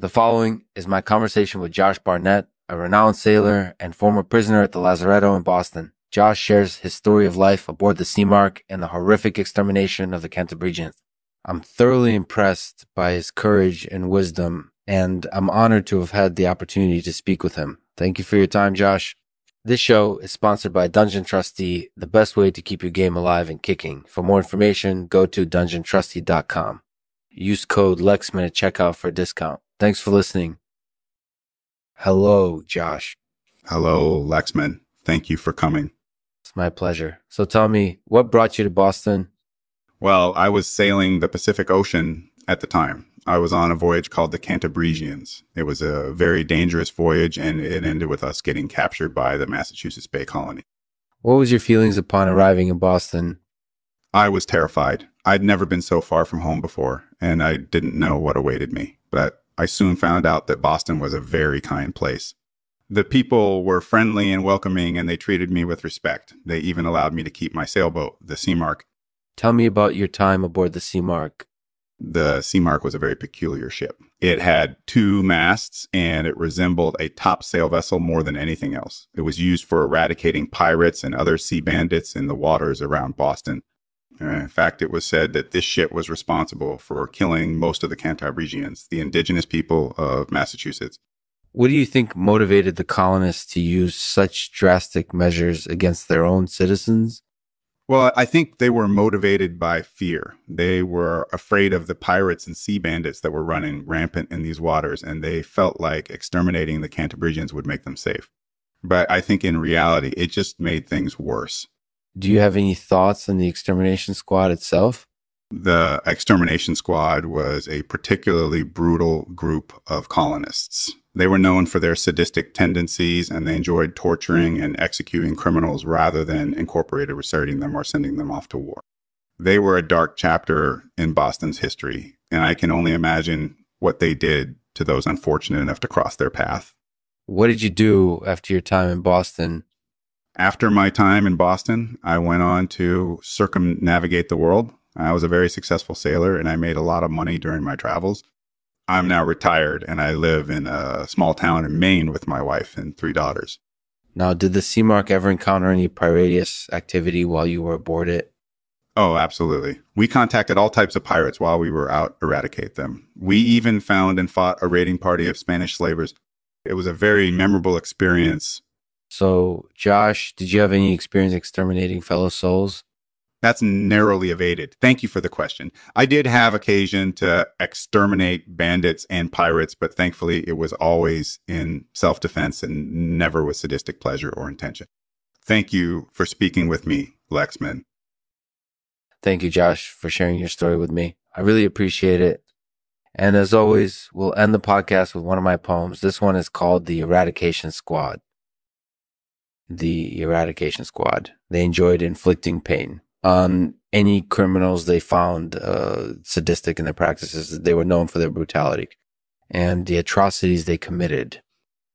The following is my conversation with Josh Barnett, a renowned sailor and former prisoner at the Lazaretto in Boston. Josh shares his story of life aboard the Seamark and the horrific extermination of the Cantabrigians. I'm thoroughly impressed by his courage and wisdom, and I'm honored to have had the opportunity to speak with him. Thank you for your time, Josh. This show is sponsored by Dungeon Trusty, the best way to keep your game alive and kicking. For more information, go to dungeontrusty.com. Use code Lexman at checkout for a discount. Thanks for listening. Hello, Josh. Hello, Lexman. Thank you for coming. It's my pleasure. So tell me, what brought you to Boston? Well, I was sailing the Pacific Ocean at the time. I was on a voyage called the Cantabrigians. It was a very dangerous voyage and it ended with us getting captured by the Massachusetts Bay Colony. What was your feelings upon arriving in Boston? I was terrified. I'd never been so far from home before and I didn't know what awaited me. But I soon found out that Boston was a very kind place. The people were friendly and welcoming, and they treated me with respect. They even allowed me to keep my sailboat, the Seamark. Tell me about your time aboard the Seamark. The Seamark was a very peculiar ship. It had two masts and it resembled a topsail vessel more than anything else. It was used for eradicating pirates and other sea bandits in the waters around Boston. Uh, in fact, it was said that this ship was responsible for killing most of the Cantabrigians, the indigenous people of Massachusetts. What do you think motivated the colonists to use such drastic measures against their own citizens? Well, I think they were motivated by fear. They were afraid of the pirates and sea bandits that were running rampant in these waters, and they felt like exterminating the Cantabrigians would make them safe. But I think in reality, it just made things worse. Do you have any thoughts on the extermination squad itself? The extermination squad was a particularly brutal group of colonists. They were known for their sadistic tendencies and they enjoyed torturing and executing criminals rather than incorporating them or sending them off to war. They were a dark chapter in Boston's history, and I can only imagine what they did to those unfortunate enough to cross their path. What did you do after your time in Boston? After my time in Boston, I went on to circumnavigate the world. I was a very successful sailor and I made a lot of money during my travels. I'm now retired and I live in a small town in Maine with my wife and three daughters. Now, did the Seamark ever encounter any pirateous activity while you were aboard it? Oh, absolutely. We contacted all types of pirates while we were out eradicate them. We even found and fought a raiding party of Spanish slavers. It was a very memorable experience so, Josh, did you have any experience exterminating fellow souls? That's narrowly evaded. Thank you for the question. I did have occasion to exterminate bandits and pirates, but thankfully it was always in self defense and never with sadistic pleasure or intention. Thank you for speaking with me, Lexman. Thank you, Josh, for sharing your story with me. I really appreciate it. And as always, we'll end the podcast with one of my poems. This one is called The Eradication Squad the eradication squad. They enjoyed inflicting pain on any criminals they found uh, sadistic in their practices. They were known for their brutality and the atrocities they committed.